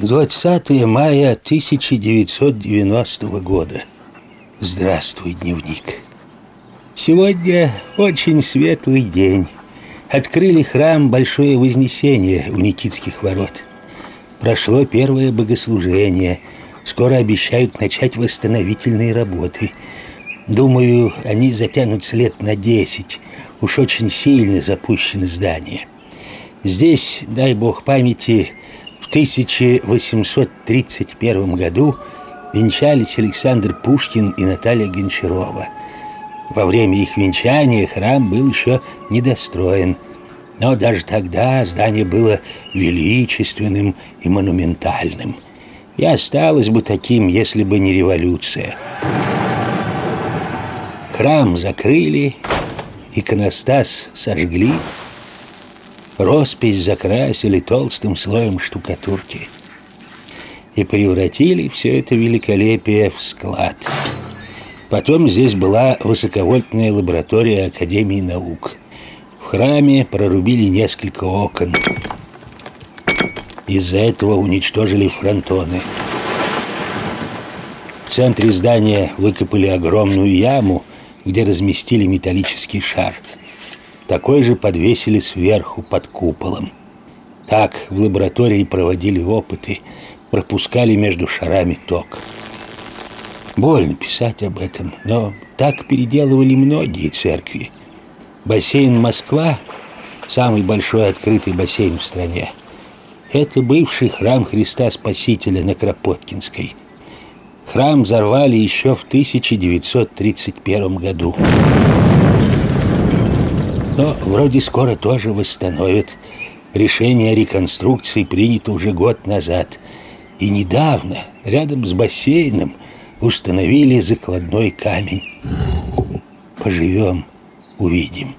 20 мая 1990 года. Здравствуй, дневник. Сегодня очень светлый день. Открыли храм Большое Вознесение у Никитских ворот. Прошло первое богослужение. Скоро обещают начать восстановительные работы. Думаю, они затянутся лет на десять. Уж очень сильно запущено здание. Здесь, дай бог памяти, 1831 году венчались Александр Пушкин и Наталья Гончарова. Во время их венчания храм был еще недостроен, но даже тогда здание было величественным и монументальным. И осталось бы таким, если бы не революция. Храм закрыли, иконостас сожгли – Роспись закрасили толстым слоем штукатурки и превратили все это великолепие в склад. Потом здесь была высоковольтная лаборатория Академии наук. В храме прорубили несколько окон. Из-за этого уничтожили фронтоны. В центре здания выкопали огромную яму, где разместили металлический шар – такой же подвесили сверху под куполом. Так в лаборатории проводили опыты, пропускали между шарами ток. Больно писать об этом, но так переделывали многие церкви. Бассейн Москва, самый большой открытый бассейн в стране, это бывший храм Христа Спасителя на Кропоткинской. Храм взорвали еще в 1931 году но вроде скоро тоже восстановят. Решение о реконструкции принято уже год назад. И недавно рядом с бассейном установили закладной камень. Поживем, увидим.